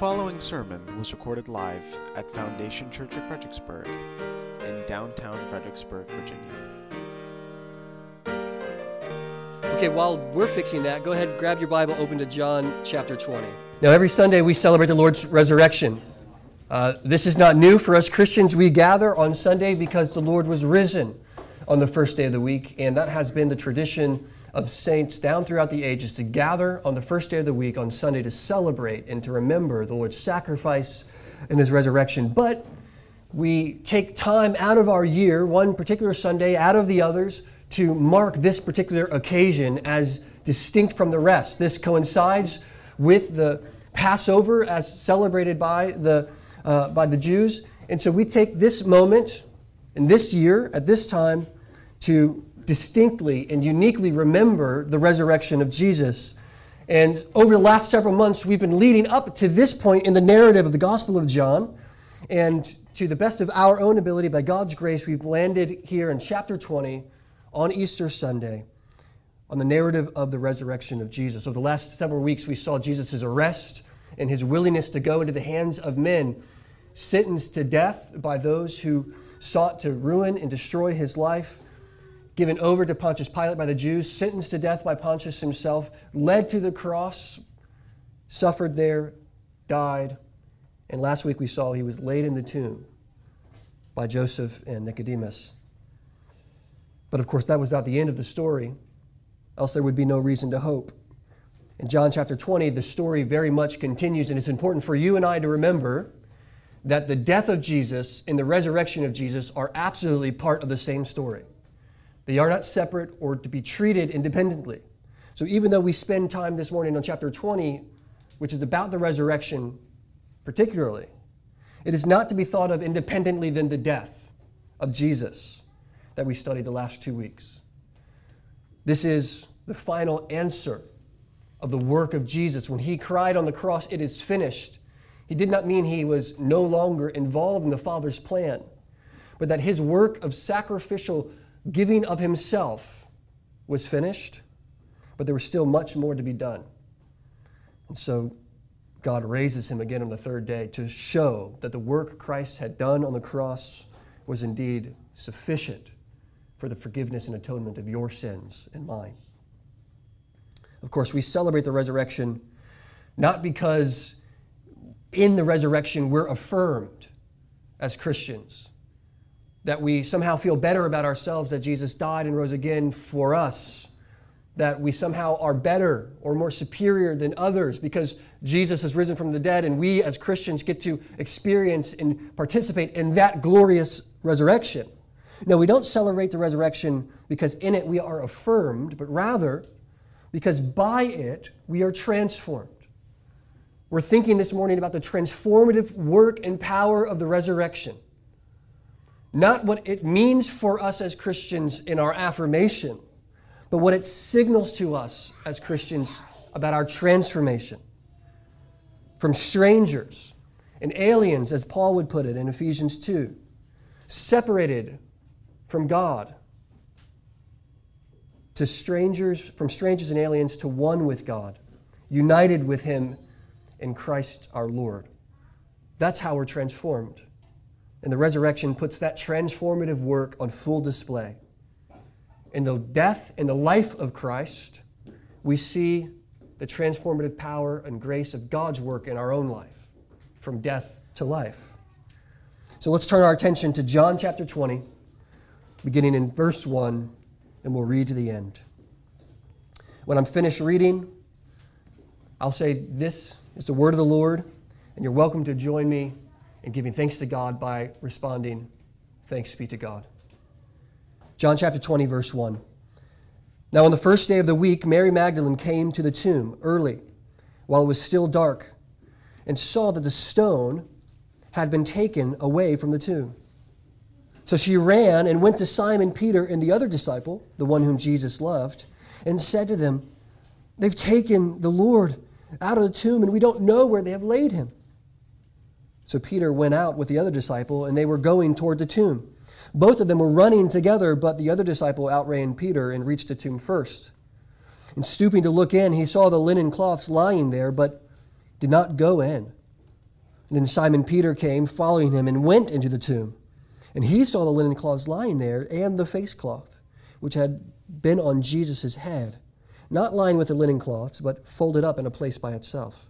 following sermon was recorded live at Foundation Church of Fredericksburg in downtown Fredericksburg, Virginia. Okay, while we're fixing that, go ahead, grab your Bible, open to John chapter 20. Now, every Sunday we celebrate the Lord's resurrection. Uh, this is not new for us Christians. We gather on Sunday because the Lord was risen on the first day of the week, and that has been the tradition of saints down throughout the ages to gather on the first day of the week on Sunday to celebrate and to remember the Lord's sacrifice and his resurrection. But we take time out of our year, one particular Sunday out of the others, to mark this particular occasion as distinct from the rest. This coincides with the Passover as celebrated by the, uh, by the Jews. And so we take this moment in this year, at this time, to distinctly and uniquely remember the resurrection of Jesus. And over the last several months, we've been leading up to this point in the narrative of the Gospel of John. And to the best of our own ability, by God's grace, we've landed here in chapter 20 on Easter Sunday on the narrative of the resurrection of Jesus. Over the last several weeks, we saw Jesus' arrest and his willingness to go into the hands of men, sentenced to death by those who sought to ruin and destroy his life given over to Pontius Pilate by the Jews, sentenced to death by Pontius himself, led to the cross, suffered there, died, and last week we saw he was laid in the tomb by Joseph and Nicodemus. But of course, that was not the end of the story, else there would be no reason to hope. In John chapter 20, the story very much continues, and it's important for you and I to remember that the death of Jesus and the resurrection of Jesus are absolutely part of the same story. They are not separate or to be treated independently. So even though we spend time this morning on chapter 20, which is about the resurrection particularly, it is not to be thought of independently than the death of Jesus that we studied the last two weeks. This is the final answer of the work of Jesus. When he cried on the cross, It is finished, he did not mean he was no longer involved in the Father's plan, but that his work of sacrificial giving of himself was finished, but there was still much more to be done. And so God raises him again on the third day to show that the work Christ had done on the cross was indeed sufficient for the forgiveness and atonement of your sins and mine. Of course, we celebrate the resurrection not because in the resurrection we're affirmed as Christians, that we somehow feel better about ourselves that Jesus died and rose again for us, that we somehow are better or more superior than others because Jesus has risen from the dead and we as Christians get to experience and participate in that glorious resurrection. No, we don't celebrate the resurrection because in it we are affirmed, but rather because by it we are transformed. We're thinking this morning about the transformative work and power of the resurrection. Not what it means for us as Christians in our affirmation, but what it signals to us as Christians about our transformation. From strangers and aliens, as Paul would put it in Ephesians 2, separated from God, to strangers, from strangers and aliens to one with God, united with Him in Christ our Lord. That's how we're transformed. And the resurrection puts that transformative work on full display. In the death and the life of Christ, we see the transformative power and grace of God's work in our own life, from death to life. So let's turn our attention to John chapter 20, beginning in verse 1, and we'll read to the end. When I'm finished reading, I'll say, This is the word of the Lord, and you're welcome to join me in giving thanks to God by responding, Thanks be to God. John chapter 20, verse 1. Now, on the first day of the week, Mary Magdalene came to the tomb early, while it was still dark, and saw that the stone had been taken away from the tomb. So she ran and went to Simon Peter and the other disciple, the one whom Jesus loved, and said to them, They've taken the Lord out of the tomb, and we don't know where they have laid him. So Peter went out with the other disciple, and they were going toward the tomb. Both of them were running together, but the other disciple outran Peter and reached the tomb first. And stooping to look in, he saw the linen cloths lying there, but did not go in. And then Simon Peter came, following him, and went into the tomb. And he saw the linen cloths lying there, and the face cloth, which had been on Jesus' head, not lying with the linen cloths, but folded up in a place by itself.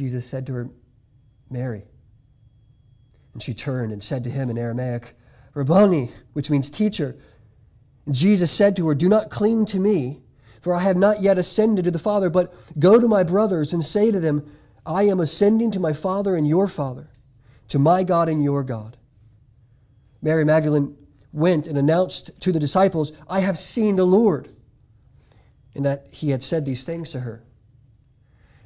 Jesus said to her, Mary. And she turned and said to him in Aramaic, Rabboni, which means teacher. And Jesus said to her, Do not cling to me for I have not yet ascended to the Father, but go to my brothers and say to them, I am ascending to my Father and your Father, to my God and your God. Mary Magdalene went and announced to the disciples, I have seen the Lord, and that he had said these things to her.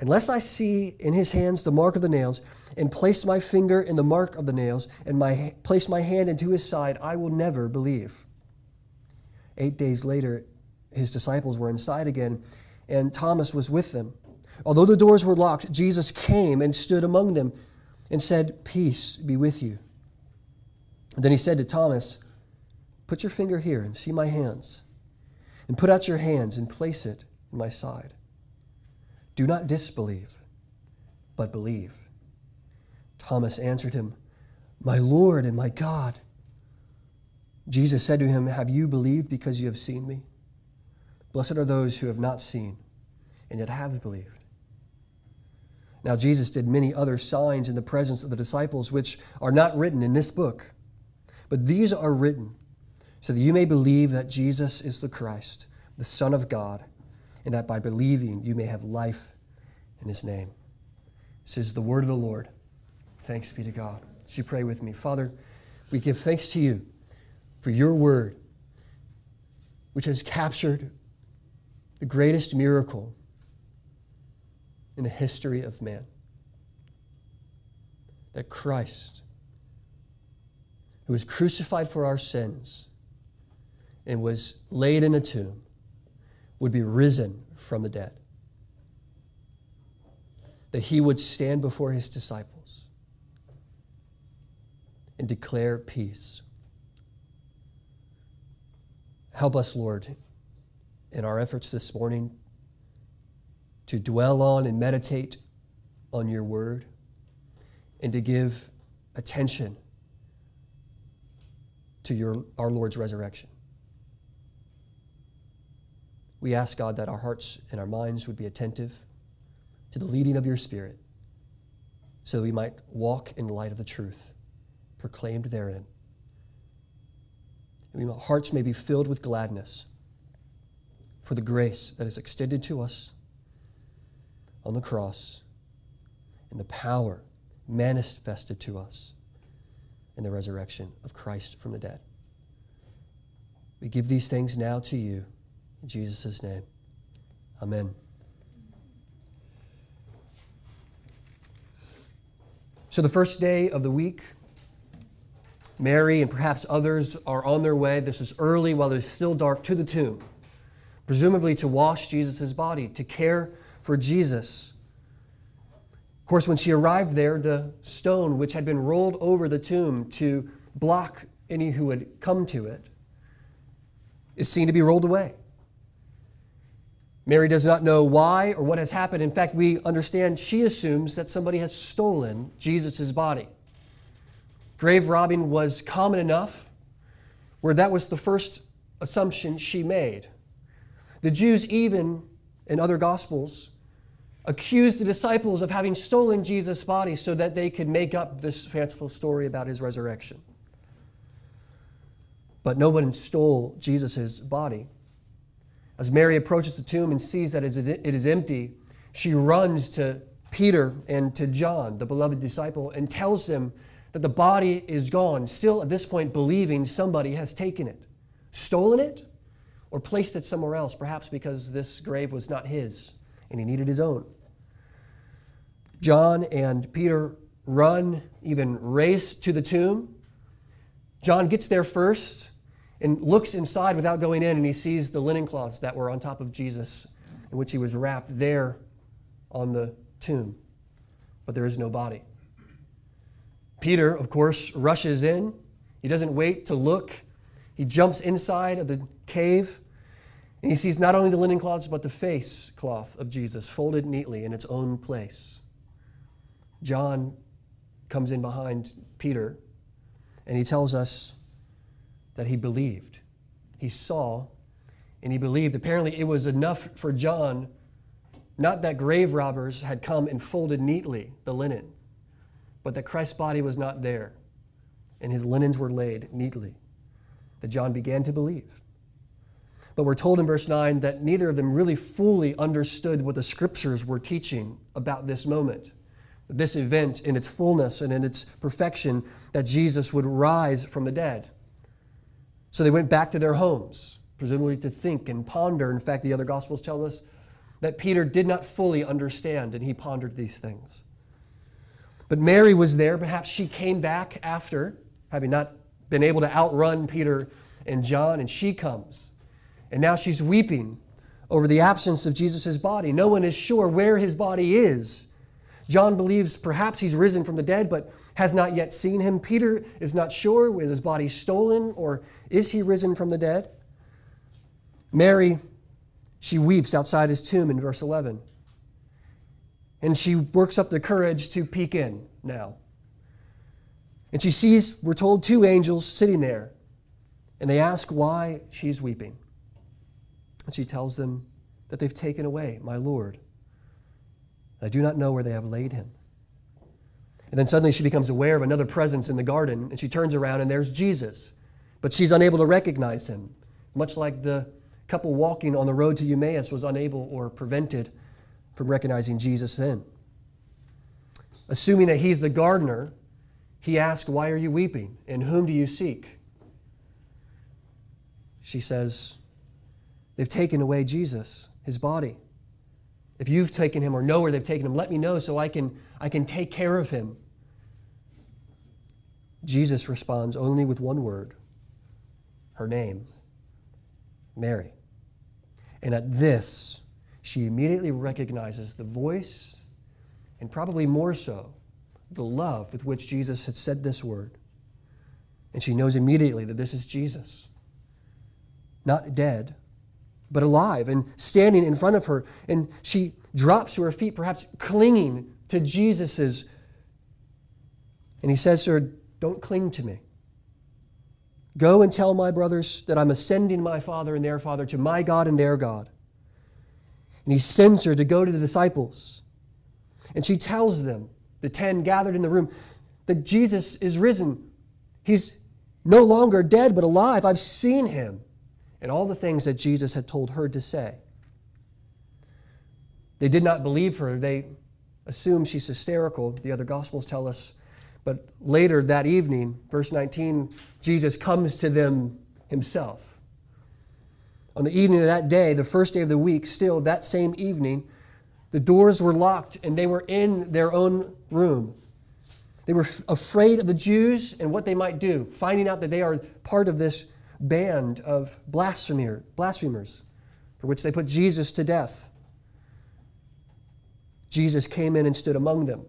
Unless I see in his hands the mark of the nails, and place my finger in the mark of the nails, and my, place my hand into his side, I will never believe. Eight days later, his disciples were inside again, and Thomas was with them. Although the doors were locked, Jesus came and stood among them and said, Peace be with you. And then he said to Thomas, Put your finger here and see my hands, and put out your hands and place it in my side. Do not disbelieve, but believe. Thomas answered him, My Lord and my God. Jesus said to him, Have you believed because you have seen me? Blessed are those who have not seen and yet have believed. Now, Jesus did many other signs in the presence of the disciples, which are not written in this book, but these are written so that you may believe that Jesus is the Christ, the Son of God, and that by believing you may have life in his name. This is the word of the Lord. Thanks be to God. Would you pray with me? Father, we give thanks to you for your word, which has captured the greatest miracle in the history of man. That Christ, who was crucified for our sins and was laid in a tomb, would be risen from the dead. That he would stand before his disciples and declare peace. Help us, Lord, in our efforts this morning to dwell on and meditate on your word and to give attention to your, our Lord's resurrection. We ask, God, that our hearts and our minds would be attentive to the leading of your Spirit so we might walk in the light of the truth proclaimed therein. And our hearts may be filled with gladness for the grace that is extended to us on the cross and the power manifested to us in the resurrection of Christ from the dead. We give these things now to you. In Jesus' name. Amen. So, the first day of the week, Mary and perhaps others are on their way. This is early while it is still dark to the tomb, presumably to wash Jesus' body, to care for Jesus. Of course, when she arrived there, the stone which had been rolled over the tomb to block any who would come to it is seen to be rolled away. Mary does not know why or what has happened. In fact, we understand she assumes that somebody has stolen Jesus' body. Grave robbing was common enough where that was the first assumption she made. The Jews, even in other Gospels, accused the disciples of having stolen Jesus' body so that they could make up this fanciful story about his resurrection. But no one stole Jesus' body. As Mary approaches the tomb and sees that it is empty, she runs to Peter and to John, the beloved disciple, and tells them that the body is gone, still at this point believing somebody has taken it, stolen it, or placed it somewhere else, perhaps because this grave was not his and he needed his own. John and Peter run, even race to the tomb. John gets there first and looks inside without going in, and he sees the linen cloths that were on top of Jesus, in which he was wrapped there on the tomb. But there is no body. Peter, of course, rushes in. He doesn't wait to look. He jumps inside of the cave, and he sees not only the linen cloths, but the face cloth of Jesus folded neatly in its own place. John comes in behind Peter, and he tells us that he believed. He saw and he believed. Apparently, it was enough for John, not that grave robbers had come and folded neatly the linen, but that Christ's body was not there and his linens were laid neatly. That John began to believe. But we're told in verse 9 that neither of them really fully understood what the scriptures were teaching about this moment, this event in its fullness and in its perfection, that Jesus would rise from the dead. So they went back to their homes, presumably to think and ponder. In fact, the other Gospels tell us that Peter did not fully understand and he pondered these things. But Mary was there. Perhaps she came back after, having not been able to outrun Peter and John, and she comes. And now she's weeping over the absence of Jesus' body. No one is sure where his body is. John believes perhaps he's risen from the dead, but has not yet seen him. Peter is not sure, was his body stolen or is he risen from the dead? Mary, she weeps outside his tomb in verse 11. And she works up the courage to peek in now. And she sees, we're told, two angels sitting there. And they ask why she's weeping. And she tells them that they've taken away my Lord. I do not know where they have laid him. And then suddenly she becomes aware of another presence in the garden, and she turns around, and there's Jesus. But she's unable to recognize him, much like the couple walking on the road to Emmaus was unable or prevented from recognizing Jesus then. Assuming that he's the gardener, he asks, Why are you weeping? And whom do you seek? She says, They've taken away Jesus, his body. If you've taken him or know where they've taken him, let me know so I can, I can take care of him. Jesus responds only with one word her name, Mary. And at this, she immediately recognizes the voice and probably more so, the love with which Jesus had said this word. And she knows immediately that this is Jesus. Not dead, but alive and standing in front of her. And she drops to her feet, perhaps clinging to Jesus's. And he says to her, Don't cling to me. Go and tell my brothers that I'm ascending my Father and their Father to my God and their God. And he sends her to go to the disciples. And she tells them, the ten gathered in the room, that Jesus is risen. He's no longer dead, but alive. I've seen him and all the things that Jesus had told her to say. They did not believe her. They assumed she's hysterical, the other Gospels tell us. But later that evening, verse 19, Jesus comes to them himself. On the evening of that day, the first day of the week, still that same evening, the doors were locked and they were in their own room. They were afraid of the Jews and what they might do, finding out that they are part of this band of blasphemer, blasphemers for which they put Jesus to death. Jesus came in and stood among them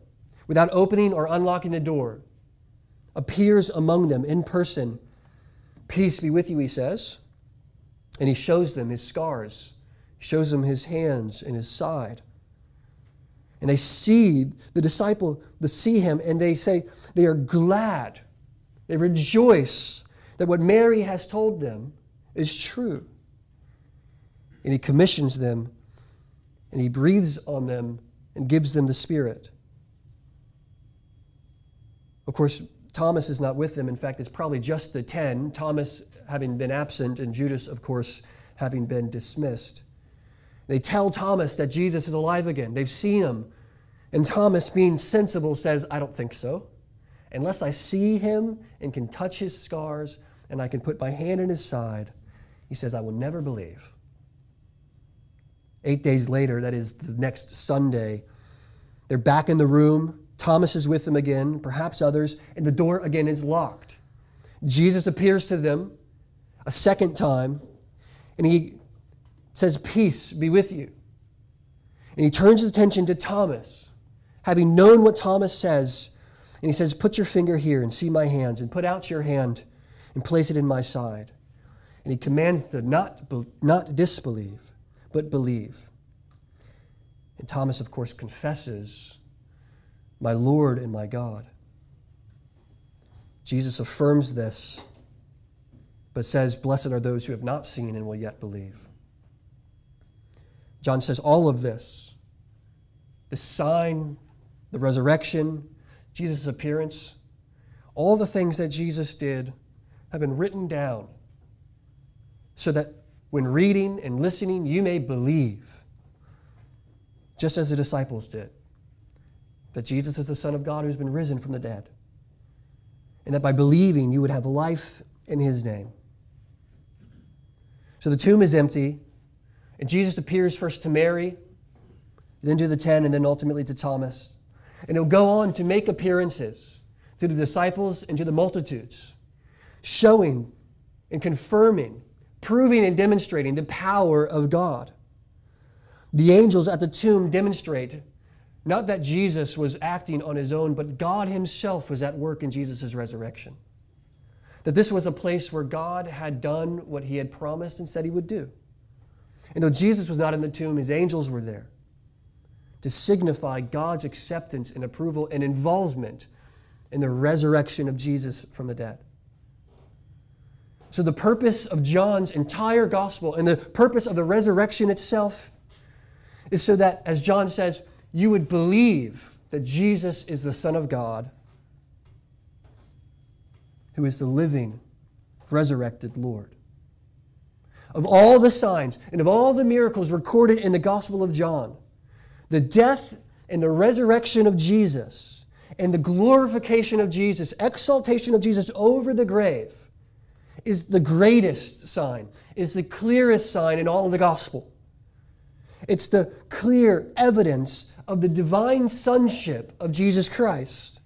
without opening or unlocking the door, appears among them in person. Peace be with you, he says. And he shows them his scars, shows them his hands and his side. And they see the disciple, they see him, and they say they are glad. They rejoice that what Mary has told them is true. And he commissions them, and he breathes on them and gives them the Spirit. Of course, Thomas is not with them. In fact, it's probably just the ten, Thomas having been absent, and Judas, of course, having been dismissed. They tell Thomas that Jesus is alive again. They've seen him. And Thomas, being sensible, says, I don't think so. Unless I see him and can touch his scars and I can put my hand in his side, he says, I will never believe. Eight days later, that is the next Sunday, they're back in the room. Thomas is with them again, perhaps others, and the door again is locked. Jesus appears to them a second time, and he says, Peace be with you. And he turns his attention to Thomas, having known what Thomas says, and he says, Put your finger here and see my hands, and put out your hand and place it in my side. And he commands them not, not disbelieve, but believe. And Thomas, of course, confesses, My Lord and my God. Jesus affirms this, but says, Blessed are those who have not seen and will yet believe. John says, All of this, the sign, the resurrection, Jesus' appearance, all the things that Jesus did have been written down so that when reading and listening, you may believe, just as the disciples did, that Jesus is the Son of God who's been risen from the dead, and that by believing, you would have life in his name. So the tomb is empty, and Jesus appears first to Mary, then to the ten, and then ultimately to Thomas. And he'll go on to make appearances to the disciples and to the multitudes, showing and confirming, proving and demonstrating the power of God. The angels at the tomb demonstrate not that Jesus was acting on his own, but God himself was at work in Jesus' resurrection. That this was a place where God had done what he had promised and said he would do. And though Jesus was not in the tomb, his angels were there to signify God's acceptance and approval and involvement in the resurrection of Jesus from the dead. So, the purpose of John's entire gospel and the purpose of the resurrection itself is so that, as John says, you would believe that Jesus is the Son of God, who is the living, resurrected Lord. Of all the signs and of all the miracles recorded in the Gospel of John, the death and the resurrection of Jesus and the glorification of Jesus, exaltation of Jesus over the grave, is the greatest sign, is the clearest sign in all of the gospel. It's the clear evidence of the divine sonship of Jesus Christ.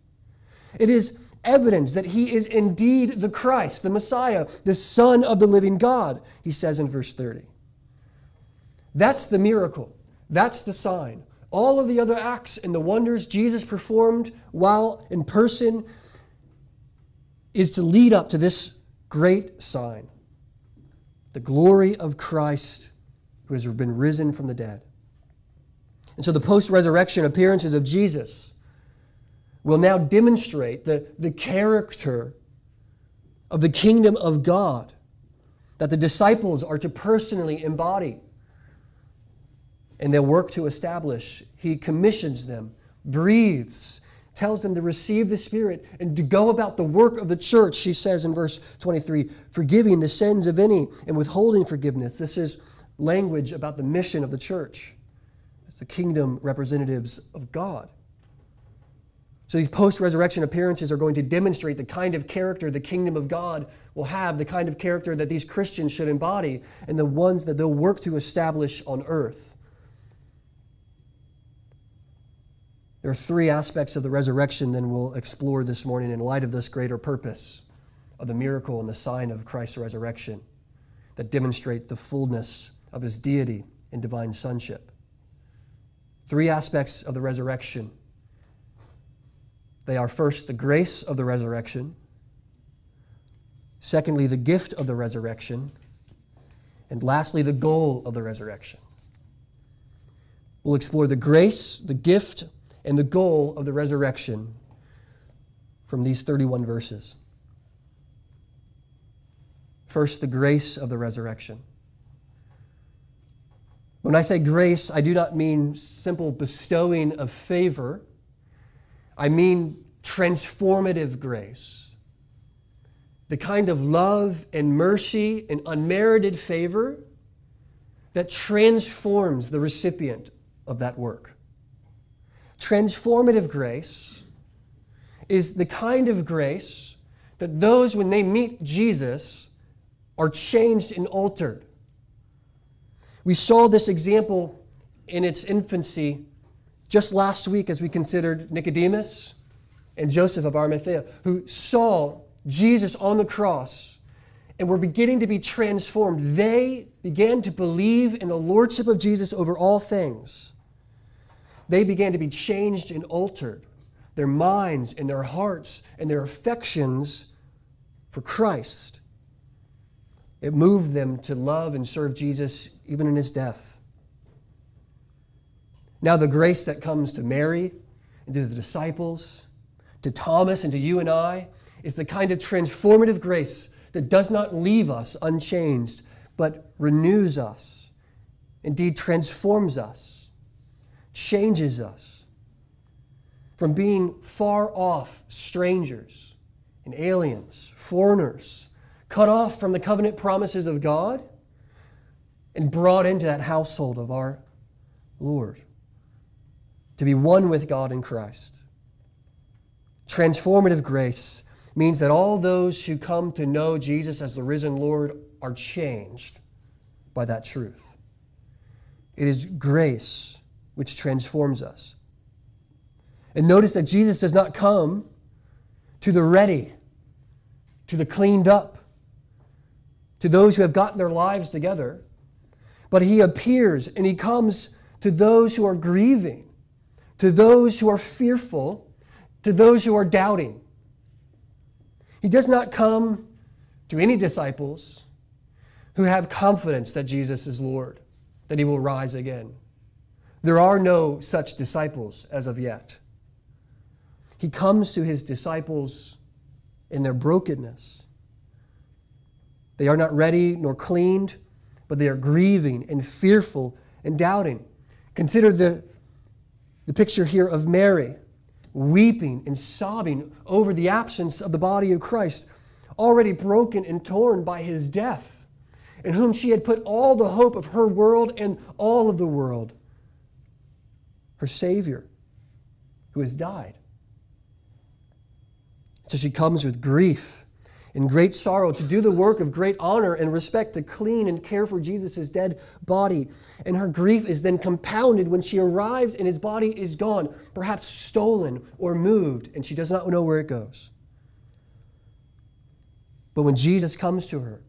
It is evidence that he is indeed the Christ, the Messiah, the Son of the living God, he says in verse 30. That's the miracle. That's the sign all of the other acts and the wonders Jesus performed while in person is to lead up to this great sign the glory of Christ who has been risen from the dead. And so the post resurrection appearances of Jesus will now demonstrate the, the character of the kingdom of God that the disciples are to personally embody and they'll work to establish. He commissions them, breathes, tells them to receive the Spirit and to go about the work of the church, he says in verse 23, forgiving the sins of any and withholding forgiveness. This is language about the mission of the church. It's the kingdom representatives of God. So these post resurrection appearances are going to demonstrate the kind of character the kingdom of God will have, the kind of character that these Christians should embody, and the ones that they'll work to establish on earth. There are three aspects of the resurrection then we'll explore this morning in light of this greater purpose of the miracle and the sign of Christ's resurrection that demonstrate the fullness of his deity and divine sonship. Three aspects of the resurrection. They are first the grace of the resurrection, secondly, the gift of the resurrection, and lastly, the goal of the resurrection. We'll explore the grace, the gift, and the goal of the resurrection from these 31 verses. First, the grace of the resurrection. When I say grace, I do not mean simple bestowing of favor. I mean transformative grace. The kind of love and mercy and unmerited favor that transforms the recipient of that work. Transformative grace is the kind of grace that those, when they meet Jesus, are changed and altered. We saw this example in its infancy just last week as we considered Nicodemus and Joseph of Arimathea, who saw Jesus on the cross and were beginning to be transformed. They began to believe in the lordship of Jesus over all things they began to be changed and altered. Their minds and their hearts and their affections for Christ. It moved them to love and serve Jesus even in his death. Now, the grace that comes to Mary and to the disciples, to Thomas and to you and I, is the kind of transformative grace that does not leave us unchanged, but renews us, indeed transforms us changes us from being far off strangers and aliens, foreigners, cut off from the covenant promises of God, and brought into that household of our Lord to be one with God in Christ. Transformative grace means that all those who come to know Jesus as the risen Lord are changed by that truth. It is grace which transforms us. And notice that Jesus does not come to the ready, to the cleaned up, to those who have gotten their lives together, but he appears and he comes to those who are grieving, to those who are fearful, to those who are doubting. He does not come to any disciples who have confidence that Jesus is Lord, that he will rise again. There are no such disciples as of yet. He comes to his disciples in their brokenness. They are not ready nor cleaned, but they are grieving and fearful and doubting. Consider the, the picture here of Mary weeping and sobbing over the absence of the body of Christ, already broken and torn by his death, in whom she had put all the hope of her world and all of the world her Savior, who has died. So she comes with grief and great sorrow to do the work of great honor and respect to clean and care for Jesus' dead body. And her grief is then compounded when she arrives and his body is gone, perhaps stolen or moved, and she does not know where it goes. But when Jesus comes to her,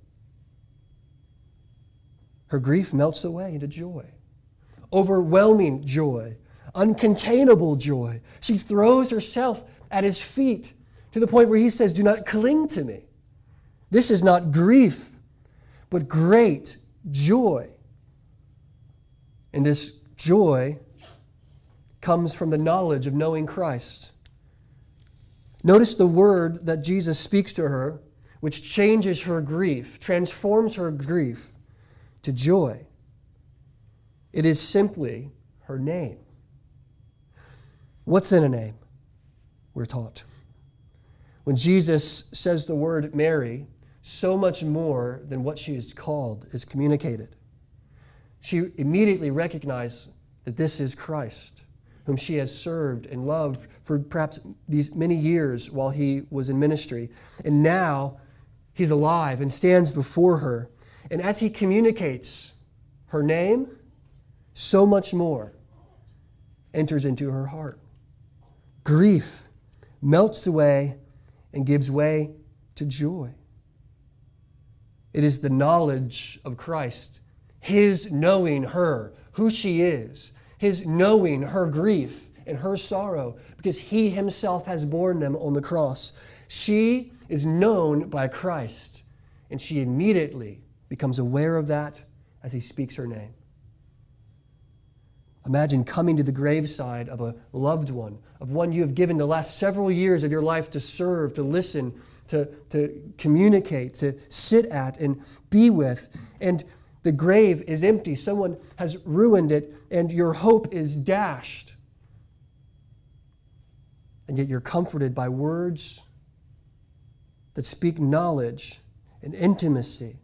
her grief melts away into joy, overwhelming joy uncontainable joy. She throws herself at his feet to the point where he says, Do not cling to me. This is not grief, but great joy. And this joy comes from the knowledge of knowing Christ. Notice the word that Jesus speaks to her, which changes her grief, transforms her grief to joy. It is simply her name. What's in a name? We're taught. When Jesus says the word Mary, so much more than what she is called is communicated. She immediately recognizes that this is Christ, whom she has served and loved for perhaps these many years while he was in ministry. And now he's alive and stands before her. And as he communicates her name, so much more enters into her heart. Grief melts away and gives way to joy. It is the knowledge of Christ, His knowing her, who she is, His knowing her grief and her sorrow, because He Himself has borne them on the cross. She is known by Christ, and she immediately becomes aware of that as He speaks her name. Imagine coming to the graveside of a loved one, of one you have given the last several years of your life to serve, to listen, to, to communicate, to sit at, and be with. And the grave is empty. Someone has ruined it, and your hope is dashed. And yet you're comforted by words that speak knowledge and intimacy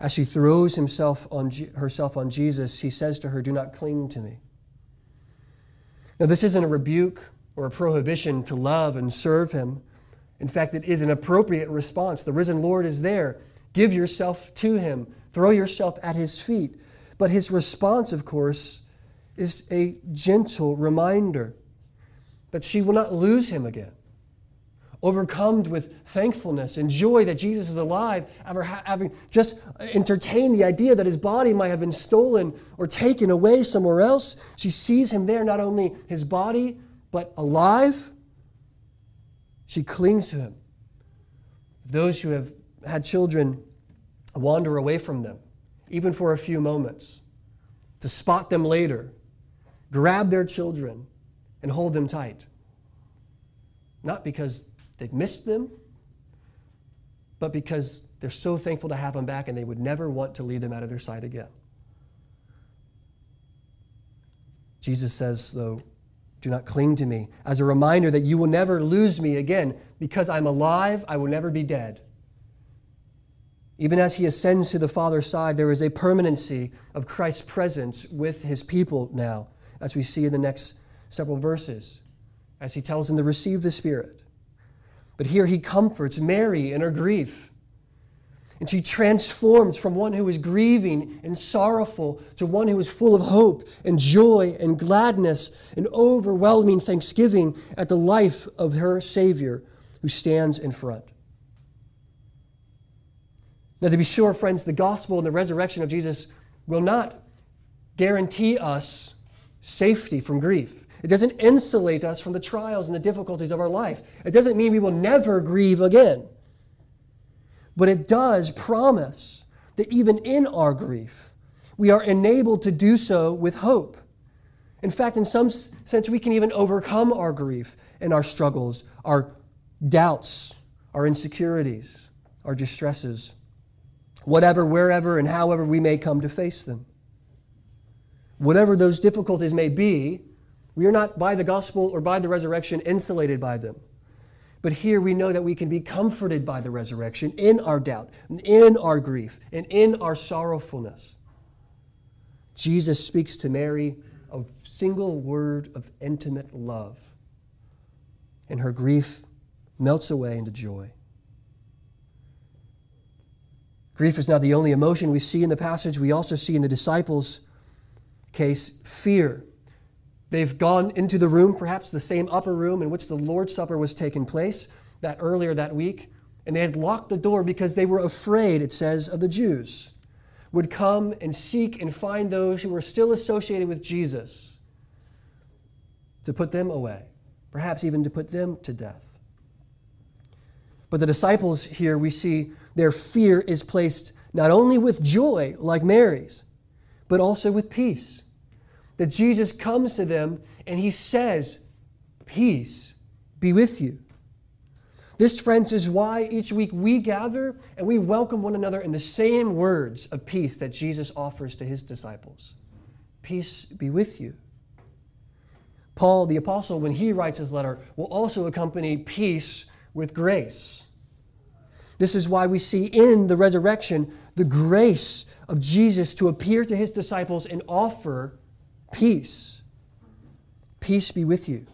as she throws himself on, herself on Jesus, he says to her, Do not cling to me. Now, this isn't a rebuke or a prohibition to love and serve him. In fact, it is an appropriate response. The risen Lord is there. Give yourself to him, throw yourself at his feet. But his response, of course, is a gentle reminder that she will not lose him again overcome with thankfulness and joy that Jesus is alive, ever having just entertained the idea that his body might have been stolen or taken away somewhere else. She sees him there, not only his body, but alive. She clings to him. Those who have had children wander away from them, even for a few moments, to spot them later, grab their children, and hold them tight. Not because They've missed them, but because they're so thankful to have them back and they would never want to leave them out of their sight again. Jesus says, though, do not cling to me, as a reminder that you will never lose me again. Because I'm alive, I will never be dead. Even as he ascends to the Father's side, there is a permanency of Christ's presence with his people now, as we see in the next several verses, as he tells them to receive the Spirit. But here he comforts Mary in her grief. And she transforms from one who is grieving and sorrowful to one who is full of hope and joy and gladness and overwhelming thanksgiving at the life of her Savior who stands in front. Now, to be sure, friends, the gospel and the resurrection of Jesus will not guarantee us safety from grief. It doesn't insulate us from the trials and the difficulties of our life. It doesn't mean we will never grieve again. But it does promise that even in our grief, we are enabled to do so with hope. In fact, in some sense, we can even overcome our grief and our struggles, our doubts, our insecurities, our distresses, whatever, wherever, and however we may come to face them. Whatever those difficulties may be, we are not by the gospel or by the resurrection insulated by them. But here we know that we can be comforted by the resurrection in our doubt, and in our grief, and in our sorrowfulness. Jesus speaks to Mary a single word of intimate love, and her grief melts away into joy. Grief is not the only emotion we see in the passage, we also see in the disciples' case fear They've gone into the room, perhaps the same upper room in which the Lord's Supper was taking place that earlier that week, and they had locked the door because they were afraid, it says, of the Jews would come and seek and find those who were still associated with Jesus to put them away, perhaps even to put them to death. But the disciples here, we see their fear is placed not only with joy, like Mary's, but also with peace that Jesus comes to them and he says, Peace be with you. This, friends, is why each week we gather and we welcome one another in the same words of peace that Jesus offers to his disciples. Peace be with you. Paul, the apostle, when he writes his letter, will also accompany peace with grace. This is why we see in the resurrection the grace of Jesus to appear to his disciples and offer peace. Peace be with you.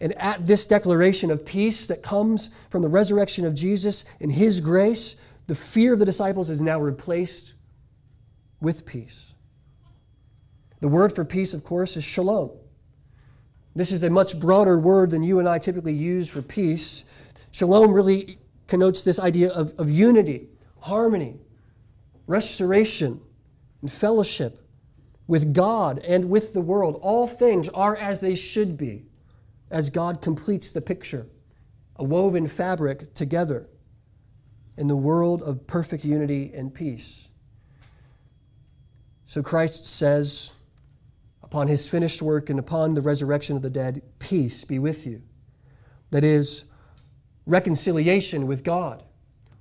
And at this declaration of peace that comes from the resurrection of Jesus in His grace, the fear of the disciples is now replaced with peace. The word for peace, of course, is shalom. This is a much broader word than you and I typically use for peace. Shalom really connotes this idea of, of unity, harmony, restoration, and fellowship with God and with the world. All things are as they should be as God completes the picture, a woven fabric together in the world of perfect unity and peace. So Christ says, upon his finished work and upon the resurrection of the dead, peace be with you. That is, reconciliation with God,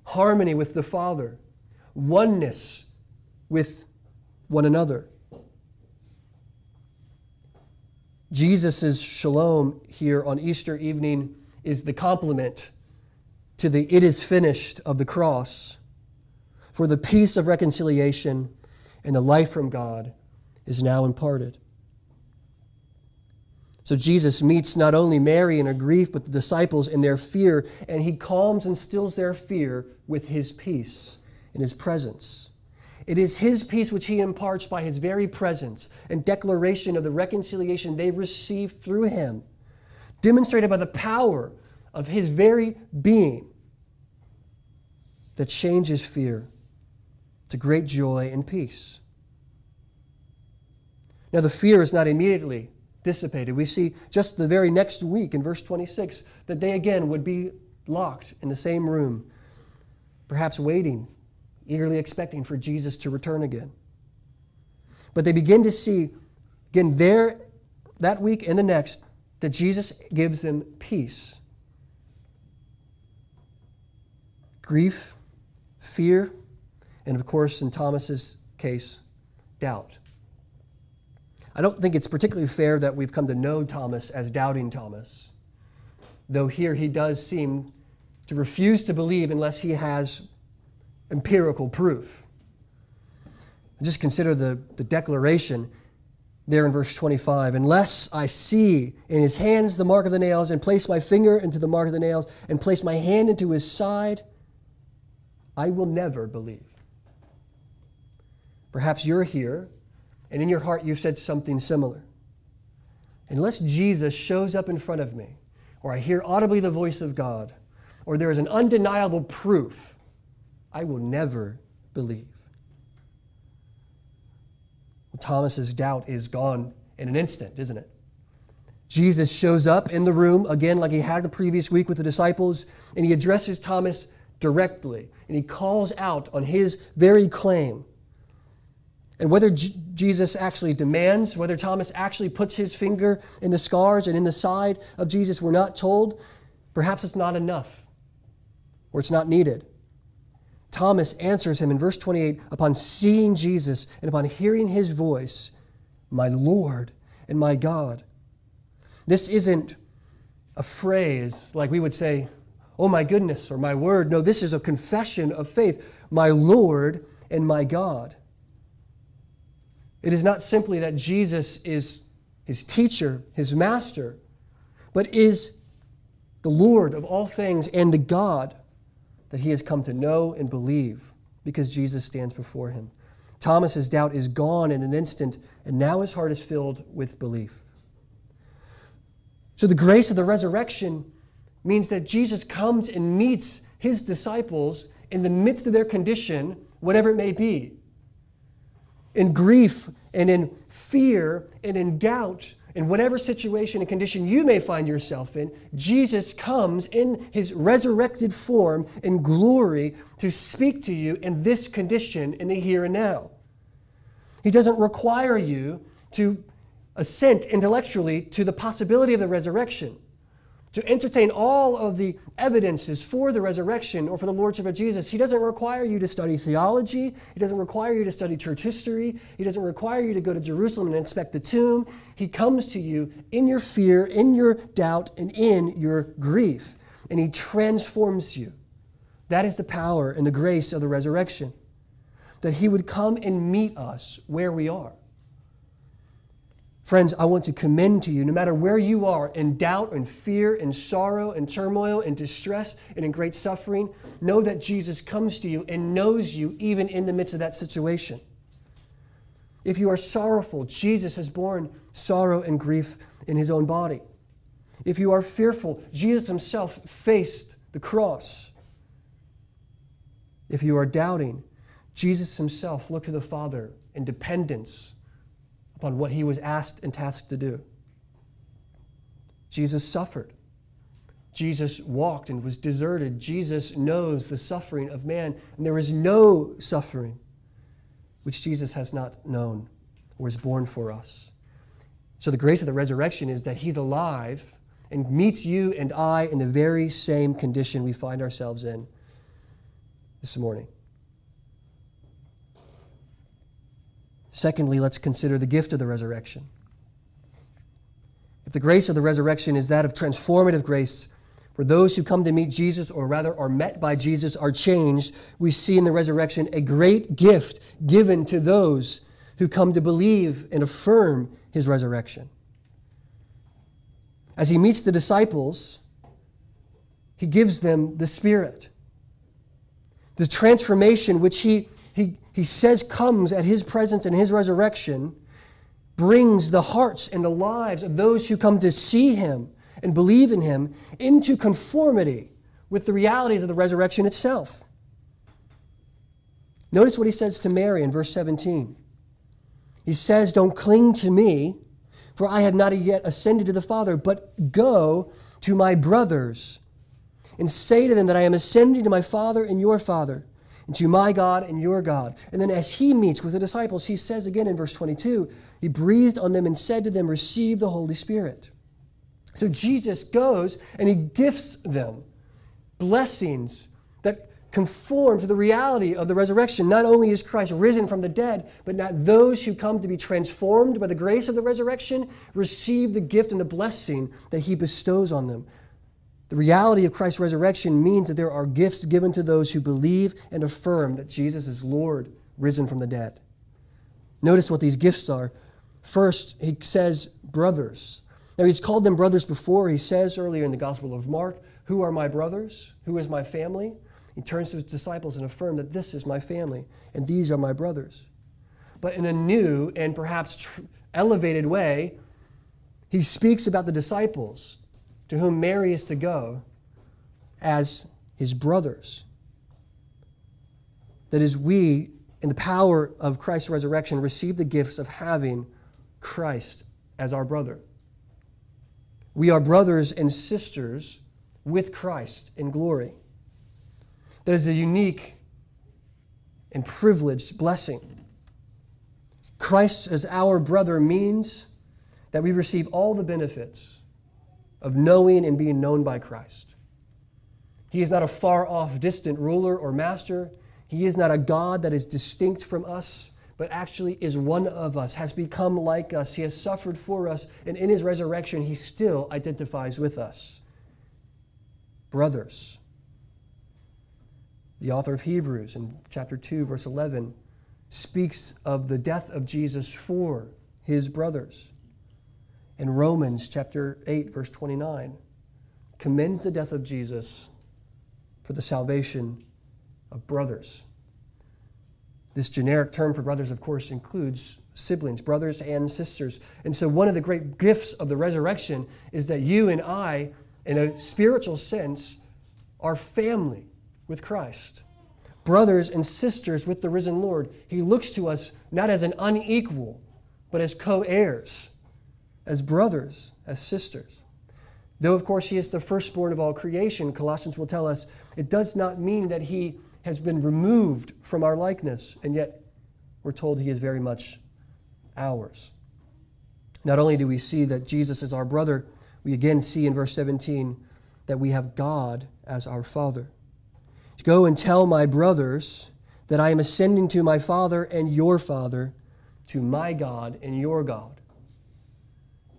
harmony with the Father, oneness with one another. Jesus' shalom here on Easter evening is the complement to the it is finished of the cross. For the peace of reconciliation and the life from God is now imparted. So Jesus meets not only Mary in her grief, but the disciples in their fear, and he calms and stills their fear with his peace in his presence. It is his peace which he imparts by his very presence and declaration of the reconciliation they receive through him, demonstrated by the power of his very being that changes fear to great joy and peace. Now, the fear is not immediately dissipated. We see just the very next week in verse 26 that they again would be locked in the same room, perhaps waiting eagerly expecting for Jesus to return again. But they begin to see, again, there, that week and the next, that Jesus gives them peace. Grief, fear, and of course, in Thomas's case, doubt. I don't think it's particularly fair that we've come to know Thomas as doubting Thomas, though here he does seem to refuse to believe unless he has empirical proof. Just consider the, the declaration there in verse 25 Unless I see in his hands the mark of the nails, and place my finger into the mark of the nails, and place my hand into his side, I will never believe. Perhaps you're here, and in your heart you've said something similar. Unless Jesus shows up in front of me, or I hear audibly the voice of God, or there is an undeniable proof I will never believe. Thomas's doubt is gone in an instant, isn't it? Jesus shows up in the room again, like he had the previous week with the disciples, and he addresses Thomas directly, and he calls out on his very claim. And whether J- Jesus actually demands, whether Thomas actually puts his finger in the scars and in the side of Jesus, we're not told. Perhaps it's not enough, or it's not needed. Thomas answers him in verse 28 upon seeing Jesus and upon hearing his voice, My Lord and my God. This isn't a phrase like we would say, Oh my goodness, or my word. No, this is a confession of faith, my Lord and my God. It is not simply that Jesus is his teacher, his master, but is the Lord of all things and the God that he has come to know and believe because Jesus stands before him. Thomas's doubt is gone in an instant, and now his heart is filled with belief. So the grace of the resurrection means that Jesus comes and meets his disciples in the midst of their condition, whatever it may be. In grief and in fear and in doubt in whatever situation and condition you may find yourself in, Jesus comes in his resurrected form in glory to speak to you in this condition in the here and now. He doesn't require you to assent intellectually to the possibility of the resurrection to entertain all of the evidences for the resurrection or for the Lordship of Jesus. He doesn't require you to study theology. He doesn't require you to study church history. He doesn't require you to go to Jerusalem and inspect the tomb. He comes to you in your fear, in your doubt, and in your grief, and He transforms you. That is the power and the grace of the resurrection. That He would come and meet us where we are. Friends, I want to commend to you, no matter where you are, in doubt and fear and sorrow and turmoil and distress and in great suffering, know that Jesus comes to you and knows you even in the midst of that situation. If you are sorrowful, Jesus has borne sorrow and grief in his own body. If you are fearful, Jesus himself faced the cross. If you are doubting, Jesus himself looked to the Father in dependence upon what he was asked and tasked to do. Jesus suffered. Jesus walked and was deserted. Jesus knows the suffering of man, and there is no suffering which Jesus has not known or is borne for us. So, the grace of the resurrection is that he's alive and meets you and I in the very same condition we find ourselves in this morning. Secondly, let's consider the gift of the resurrection. If the grace of the resurrection is that of transformative grace, where those who come to meet Jesus, or rather are met by Jesus, are changed, we see in the resurrection a great gift given to those who come to believe and affirm his resurrection. As he meets the disciples, he gives them the Spirit. The transformation which he, he, says comes at his presence and his resurrection brings the hearts and the lives of those who come to see him and believe in him into conformity with the realities of the resurrection itself. Notice what he says to Mary in verse 17. He says, Don't cling to me, for I have not yet ascended to the Father, but go to my brothers and say to them that I am ascending to my Father and your Father, and to my God and your God. And then as he meets with the disciples, he says again in verse 22, he breathed on them and said to them, Receive the Holy Spirit. So Jesus goes and he gifts them blessings that conform to the reality of the resurrection. Not only is Christ risen from the dead, but now those who come to be transformed by the grace of the resurrection receive the gift and the blessing that he bestows on them. The reality of Christ's resurrection means that there are gifts given to those who believe and affirm that Jesus is Lord, risen from the dead. Notice what these gifts are. First, he says, brothers. Now, he's called them brothers before. He says earlier in the Gospel of Mark, Who are my brothers? Who is my family? He turns to his disciples and affirms that this is my family and these are my brothers. But in a new and perhaps tr- elevated way, he speaks about the disciples to whom Mary is to go as his brothers. That is, we, in the power of Christ's resurrection, receive the gifts of having Christ as our brother. We are brothers and sisters with Christ in glory. That is a unique and privileged blessing. Christ as our brother means that we receive all the benefits of knowing and being known by Christ. He is not a far off, distant ruler or master. He is not a God that is distinct from us, but actually is one of us, has become like us. He has suffered for us, and in his resurrection, he still identifies with us. Brothers. The author of Hebrews in chapter 2, verse 11, speaks of the death of Jesus for his brothers in Romans chapter 8, verse 29, commends the death of Jesus for the salvation of brothers. This generic term for brothers, of course, includes siblings, brothers and sisters. And so, one of the great gifts of the resurrection is that you and I, in a spiritual sense, are family with Christ. Brothers and sisters with the risen Lord. He looks to us not as an unequal, but as co heirs as brothers, as sisters. Though, of course, he is the firstborn of all creation, Colossians will tell us it does not mean that he has been removed from our likeness, and yet we're told he is very much ours. Not only do we see that Jesus is our brother, we again see in verse 17 that we have God as our Father. Go and tell my brothers that I am ascending to my Father and your Father, to my God and your God.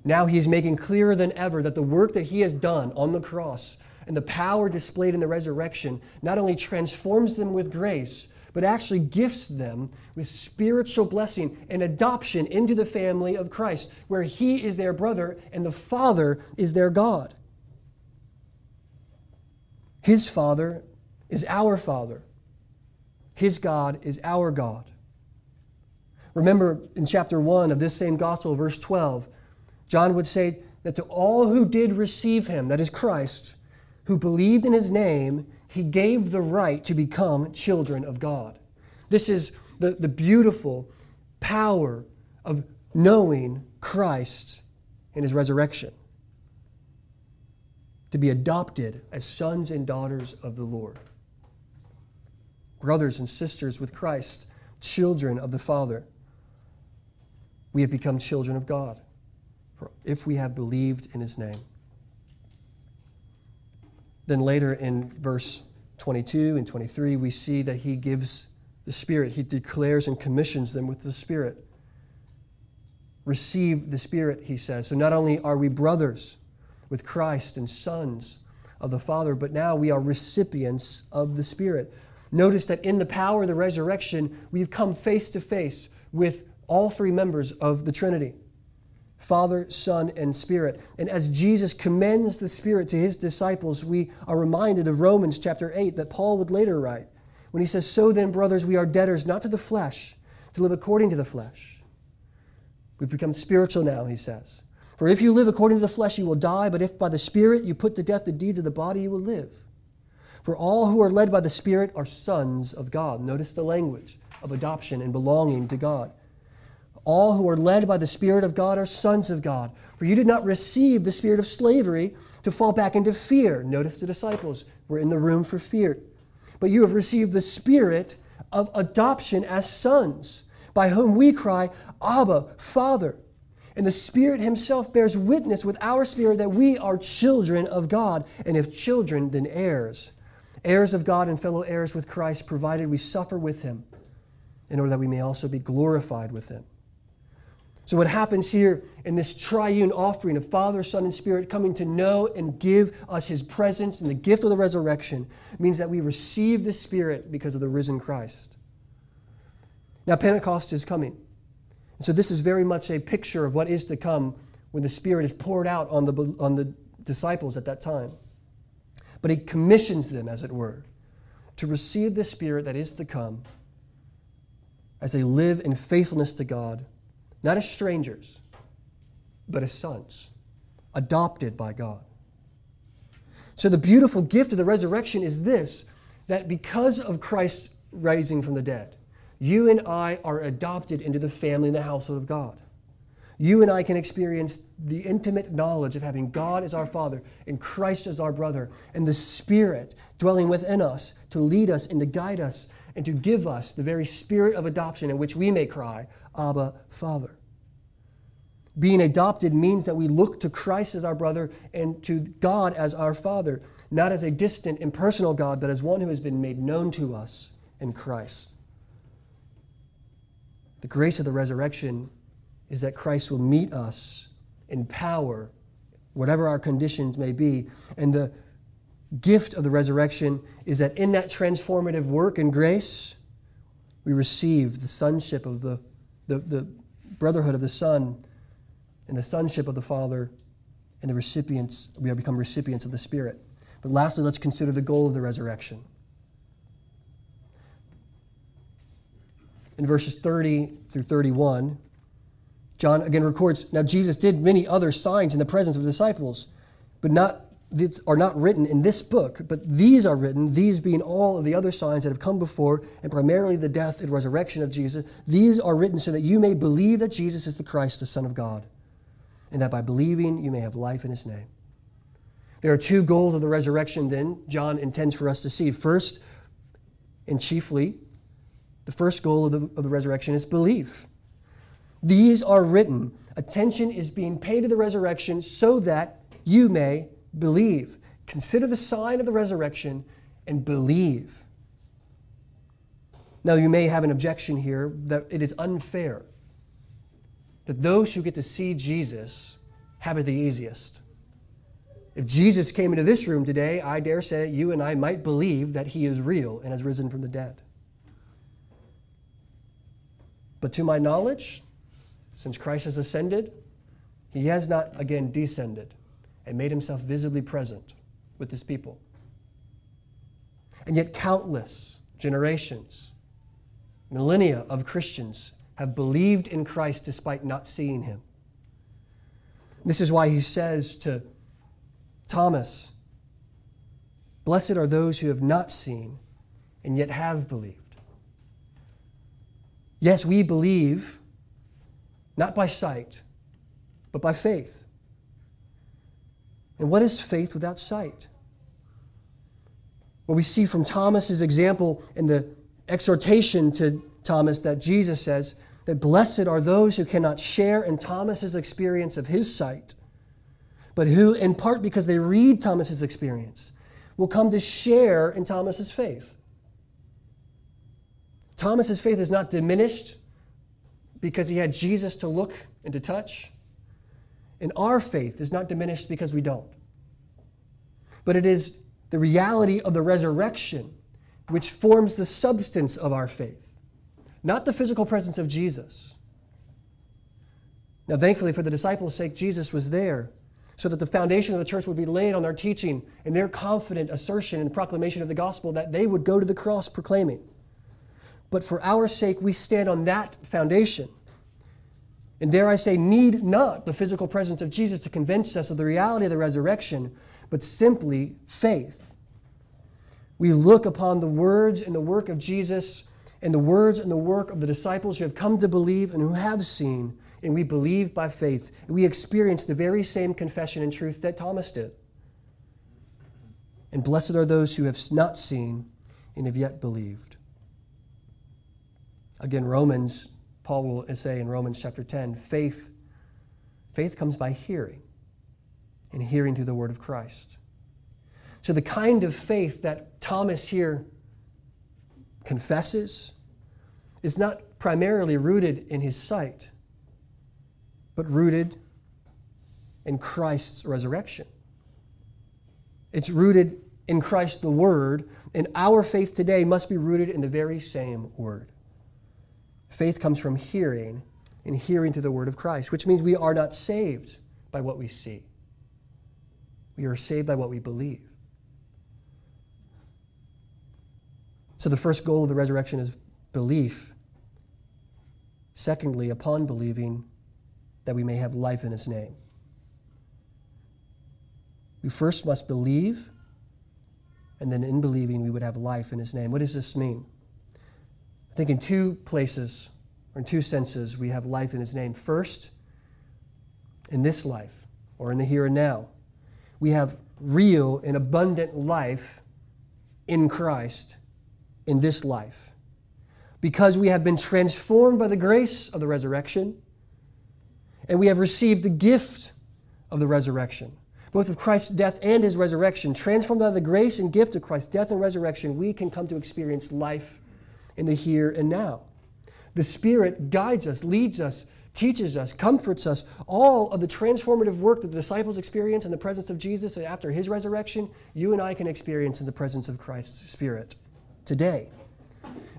Now he is making clearer than ever that the work that he has done on the cross and the power displayed in the resurrection not only transforms them with grace, but actually gifts them with spiritual blessing and adoption into the family of Christ, where He is their brother and the Father is their God. His Father is our Father, His God is our God. Remember in chapter 1 of this same gospel, verse 12, John would say that to all who did receive him, that is Christ, who believed in his name, he gave the right to become children of God. This is the, the beautiful power of knowing Christ in his resurrection. To be adopted as sons and daughters of the Lord. Brothers and sisters with Christ, children of the Father we have become children of God if we have believed in his name. Then later in verse 22 and 23, we see that he gives the Spirit. He declares and commissions them with the Spirit. Receive the Spirit, he says. So not only are we brothers with Christ and sons of the Father, but now we are recipients of the Spirit. Notice that in the power of the resurrection, we've come face to face with all three members of the Trinity Father, Son, and Spirit. And as Jesus commends the Spirit to his disciples, we are reminded of Romans chapter 8 that Paul would later write when he says, So then, brothers, we are debtors not to the flesh, to live according to the flesh. We've become spiritual now, he says. For if you live according to the flesh, you will die, but if by the Spirit you put to death the deeds of the body, you will live. For all who are led by the Spirit are sons of God. Notice the language of adoption and belonging to God. All who are led by the Spirit of God are sons of God. For you did not receive the spirit of slavery to fall back into fear. Notice the disciples were in the room for fear. But you have received the spirit of adoption as sons, by whom we cry, Abba, Father. And the Spirit Himself bears witness with our spirit that we are children of God, and if children, then heirs. Heirs of God and fellow heirs with Christ, provided we suffer with Him, in order that we may also be glorified with Him. So, what happens here in this triune offering of Father, Son, and Spirit coming to know and give us His presence and the gift of the resurrection means that we receive the Spirit because of the risen Christ. Now, Pentecost is coming. And so, this is very much a picture of what is to come when the Spirit is poured out on the, on the disciples at that time. But He commissions them, as it were, to receive the Spirit that is to come as they live in faithfulness to God not as strangers, but as sons, adopted by God. So, the beautiful gift of the resurrection is this that because of Christ's rising from the dead, you and I are adopted into the family and the household of God. You and I can experience the intimate knowledge of having God as our Father and Christ as our brother, and the Spirit dwelling within us to lead us and to guide us and to give us the very spirit of adoption in which we may cry, Abba, Father. Being adopted means that we look to Christ as our brother and to God as our Father, not as a distant, impersonal God, but as one who has been made known to us in Christ. The grace of the resurrection is that Christ will meet us in power, whatever our conditions may be. And the gift of the resurrection is that in that transformative work and grace, we receive the sonship of the, the, the brotherhood of the Son and the sonship of the Father and the recipients, we have become recipients of the Spirit. But lastly, let's consider the goal of the resurrection. In verses 30 through 31, John again records Now Jesus did many other signs in the presence of the disciples, but not are not written in this book, but these are written, these being all of the other signs that have come before, and primarily the death and resurrection of Jesus. These are written so that you may believe that Jesus is the Christ, the Son of God and that by believing you may have life in his name. There are two goals of the resurrection, then, John intends for us to see. First, and chiefly, the first goal of the, of the resurrection is belief. These are written. Attention is being paid to the resurrection so that you may believe. Consider the sign of the resurrection and believe. Now, you may have an objection here that it is unfair that those who get to see Jesus have it the easiest. If Jesus came into this room today, I dare say you and I might believe that he is real and has risen from the dead. But to my knowledge, since Christ has ascended, he has not again descended and made himself visibly present with his people. And yet, countless generations, millennia of Christians have believed in Christ despite not seeing him. This is why he says to Thomas, Blessed are those who have not seen and yet have believed. Yes, we believe not by sight, but by faith. And what is faith without sight? Well, we see from Thomas's example in the exhortation to Thomas that Jesus says that blessed are those who cannot share in Thomas's experience of his sight, but who, in part because they read Thomas's experience, will come to share in Thomas's faith. Thomas's faith is not diminished because he had Jesus to look and to touch. And our faith is not diminished because we don't. But it is the reality of the resurrection which forms the substance of our faith, not the physical presence of Jesus. Now, thankfully, for the disciples' sake, Jesus was there so that the foundation of the church would be laid on their teaching and their confident assertion and proclamation of the gospel that they would go to the cross proclaiming. But for our sake, we stand on that foundation. And dare I say, need not the physical presence of Jesus to convince us of the reality of the resurrection, but simply faith. We look upon the words and the work of Jesus and the words and the work of the disciples who have come to believe and who have seen, and we believe by faith. We experience the very same confession and truth that Thomas did. And blessed are those who have not seen and have yet believed. Again, Romans, Paul will say in Romans chapter 10, faith, faith comes by hearing, and hearing through the word of Christ. So the kind of faith that Thomas here confesses is not primarily rooted in his sight, but rooted in Christ's resurrection. It's rooted in Christ the Word, and our faith today must be rooted in the very same Word. Faith comes from hearing, and hearing through the Word of Christ, which means we are not saved by what we see. We are saved by what we believe. So, the first goal of the resurrection is belief. Secondly, upon believing, that we may have life in His name. We first must believe, and then in believing, we would have life in His name. What does this mean? I think in two places, or in two senses, we have life in His name. First, in this life, or in the here and now, we have real and abundant life in Christ in this life. Because we have been transformed by the grace of the resurrection, and we have received the gift of the resurrection, both of Christ's death and his resurrection. Transformed by the grace and gift of Christ's death and resurrection, we can come to experience life in the here and now. The Spirit guides us, leads us, teaches us, comforts us. All of the transformative work that the disciples experience in the presence of Jesus after his resurrection, you and I can experience in the presence of Christ's Spirit today.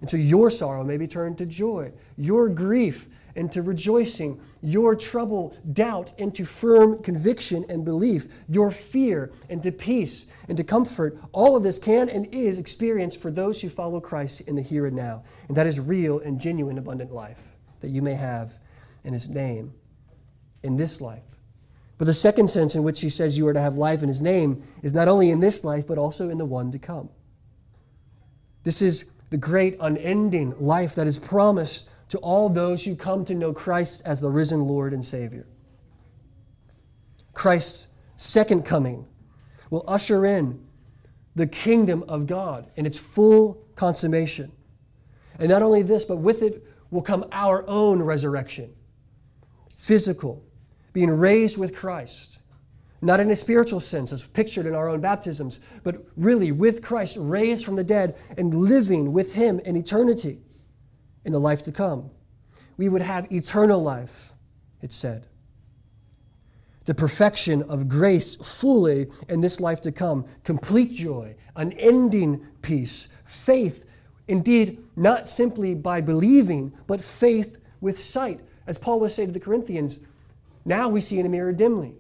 And so your sorrow may be turned to joy, your grief into rejoicing, your trouble, doubt into firm conviction and belief, your fear into peace into comfort. All of this can and is experienced for those who follow Christ in the here and now. And that is real and genuine abundant life that you may have in His name in this life. But the second sense in which He says you are to have life in His name is not only in this life, but also in the one to come. This is the great unending life that is promised to all those who come to know Christ as the risen Lord and Savior. Christ's second coming will usher in the kingdom of God in its full consummation. And not only this, but with it will come our own resurrection physical, being raised with Christ not in a spiritual sense as pictured in our own baptisms, but really with Christ raised from the dead and living with Him in eternity in the life to come. We would have eternal life, it said. The perfection of grace fully in this life to come, complete joy, unending peace, faith, indeed, not simply by believing, but faith with sight. As Paul was saying to the Corinthians, now we see in a mirror dimly,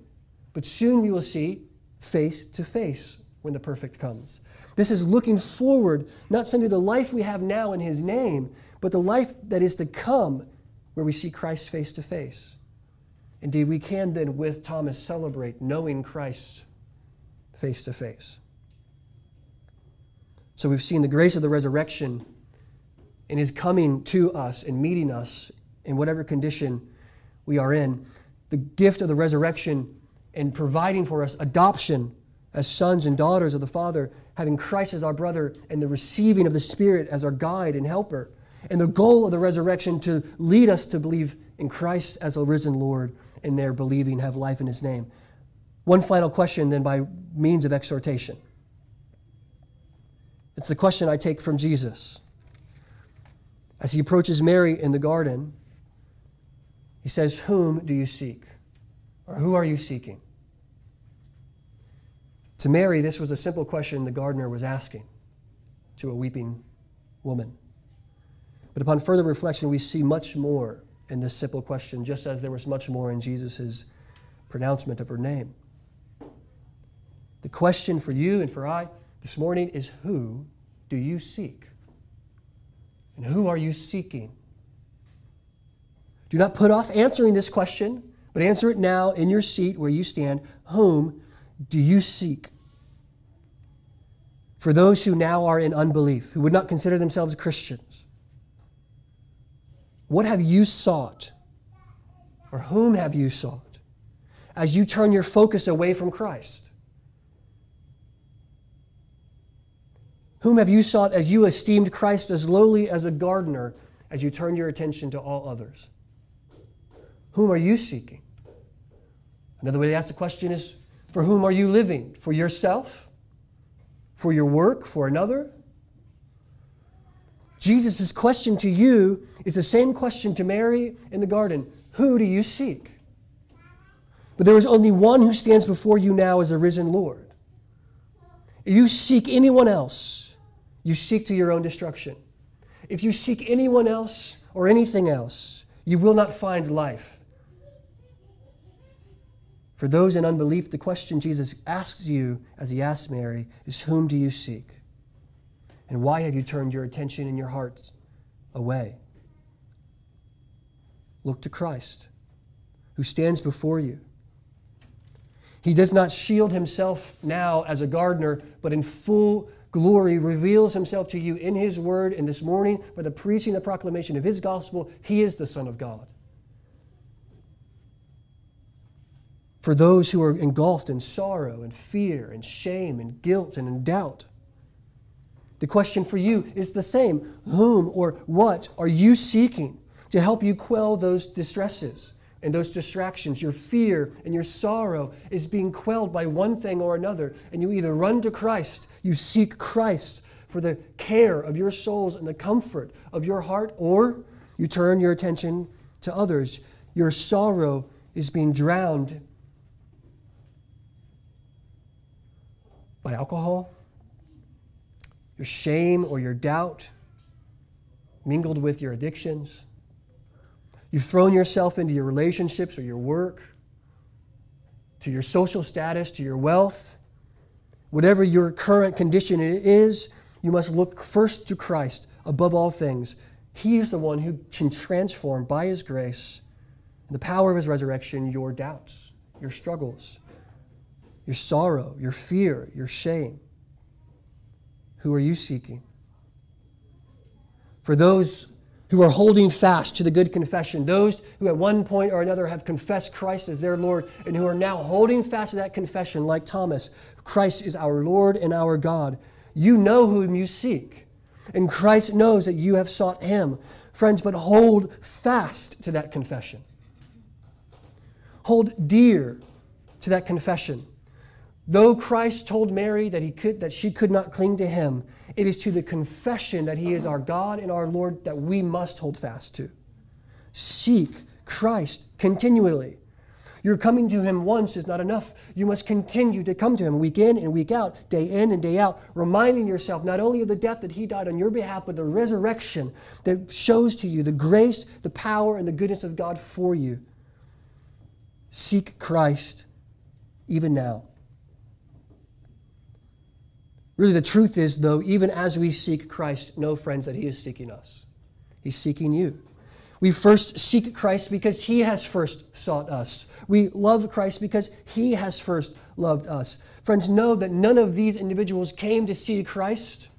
but soon we will see face to face when the perfect comes. This is looking forward, not simply the life we have now in his name, but the life that is to come where we see Christ face to face. Indeed, we can then, with Thomas, celebrate knowing Christ face to face. So we've seen the grace of the resurrection in his coming to us and meeting us in whatever condition we are in. The gift of the resurrection and providing for us adoption as sons and daughters of the Father, having Christ as our brother, and the receiving of the Spirit as our guide and helper. And the goal of the resurrection to lead us to believe in Christ as a risen Lord, and there believing have life in his name. One final question, then, by means of exhortation. It's the question I take from Jesus. As he approaches Mary in the garden, he says, Whom do you seek? Or who are you seeking? To Mary, this was a simple question the gardener was asking to a weeping woman. But upon further reflection, we see much more in this simple question, just as there was much more in Jesus' pronouncement of her name. The question for you and for I this morning is who do you seek? And who are you seeking? Do not put off answering this question, but answer it now in your seat where you stand. Whom do you seek? For those who now are in unbelief, who would not consider themselves Christians, what have you sought? Or whom have you sought as you turn your focus away from Christ? Whom have you sought as you esteemed Christ as lowly as a gardener as you turn your attention to all others? Whom are you seeking? Another way to ask the question is for whom are you living? For yourself? For your work? For another? Jesus' question to you is the same question to Mary in the garden Who do you seek? But there is only one who stands before you now as the risen Lord. If you seek anyone else, you seek to your own destruction. If you seek anyone else or anything else, you will not find life. For those in unbelief, the question Jesus asks you, as he asked Mary, is Whom do you seek? And why have you turned your attention and your heart away? Look to Christ, who stands before you. He does not shield himself now as a gardener, but in full glory reveals himself to you in his word. And this morning, by the preaching and proclamation of his gospel, he is the Son of God. For those who are engulfed in sorrow and fear and shame and guilt and in doubt, the question for you is the same Whom or what are you seeking to help you quell those distresses and those distractions? Your fear and your sorrow is being quelled by one thing or another, and you either run to Christ, you seek Christ for the care of your souls and the comfort of your heart, or you turn your attention to others. Your sorrow is being drowned by alcohol your shame or your doubt mingled with your addictions. You've thrown yourself into your relationships or your work, to your social status, to your wealth. Whatever your current condition is, you must look first to Christ above all things. He is the one who can transform by His grace and the power of His resurrection your doubts, your struggles, your sorrow, your fear, your shame. Who are you seeking? For those who are holding fast to the good confession, those who at one point or another have confessed Christ as their Lord and who are now holding fast to that confession, like Thomas, Christ is our Lord and our God. You know whom you seek, and Christ knows that you have sought him. Friends, but hold fast to that confession. Hold dear to that confession. Though Christ told Mary that, he could, that she could not cling to him, it is to the confession that he is our God and our Lord that we must hold fast to. Seek Christ continually. Your coming to Him once is not enough. You must continue to come to Him week in and week out, day in and day out, reminding yourself not only of the death that He died on your behalf, but the resurrection that shows to you the grace, the power, and the goodness of God for you. Seek Christ even now. Really, the truth is, though, even as we seek Christ, know, friends, that He is seeking us. He's seeking you. We first seek Christ because He has first sought us. We love Christ because He has first loved us. Friends, know that none of these individuals came to see Christ,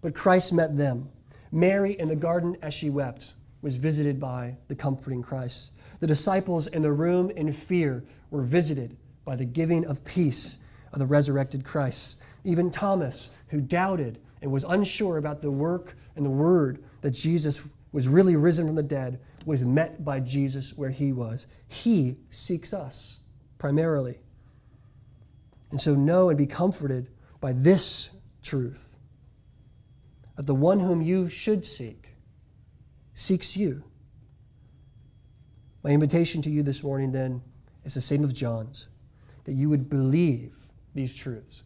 but Christ met them. Mary in the garden as she wept was visited by the comforting Christ. The disciples in the room in fear were visited by the giving of peace of the resurrected Christ. Even Thomas, who doubted and was unsure about the work and the word that Jesus was really risen from the dead, was met by Jesus where he was. He seeks us primarily. And so know and be comforted by this truth that the one whom you should seek seeks you. My invitation to you this morning, then, is the same of John's that you would believe these truths.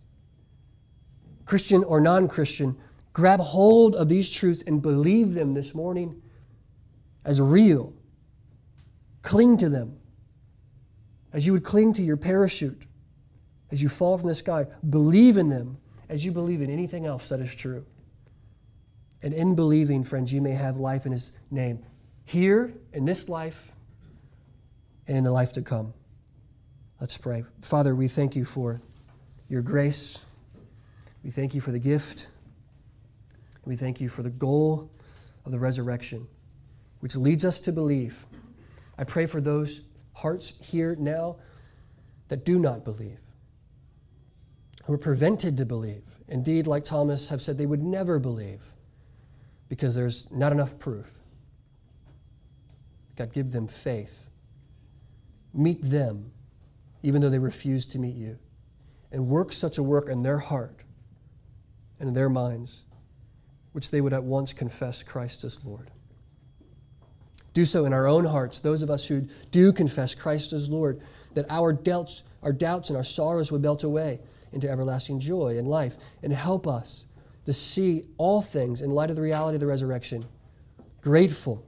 Christian or non Christian, grab hold of these truths and believe them this morning as real. Cling to them as you would cling to your parachute as you fall from the sky. Believe in them as you believe in anything else that is true. And in believing, friends, you may have life in His name here in this life and in the life to come. Let's pray. Father, we thank you for your grace. We thank you for the gift. We thank you for the goal of the resurrection, which leads us to believe. I pray for those hearts here now that do not believe, who are prevented to believe. Indeed, like Thomas have said, they would never believe because there's not enough proof. God, give them faith. Meet them, even though they refuse to meet you and work such a work in their heart and in their minds, which they would at once confess Christ as Lord. Do so in our own hearts, those of us who do confess Christ as Lord, that our doubts, our doubts and our sorrows would melt away into everlasting joy and life, and help us to see all things in light of the reality of the resurrection, grateful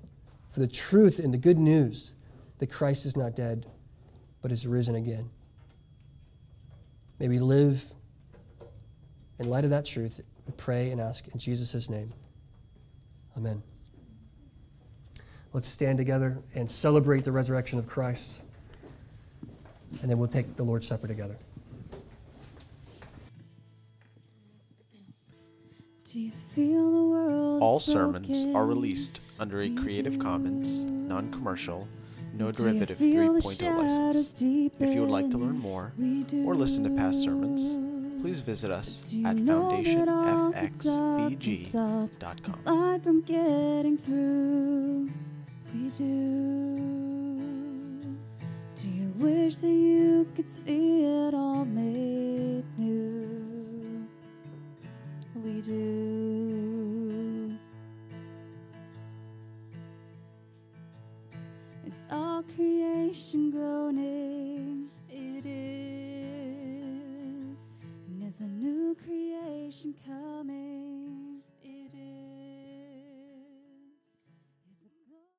for the truth and the good news that Christ is not dead, but is risen again. May we live in light of that truth. We pray and ask in Jesus' name. Amen. Let's stand together and celebrate the resurrection of Christ, and then we'll take the Lord's Supper together. All sermons are released under a Creative Commons, non commercial, no derivative 3.0 license. If you would like to learn more or listen to past sermons, please visit us at foundationfxbg.com. from getting through. We do. Do you wish that you could see it all made new? We do. Is all creation groaning? A new creation coming.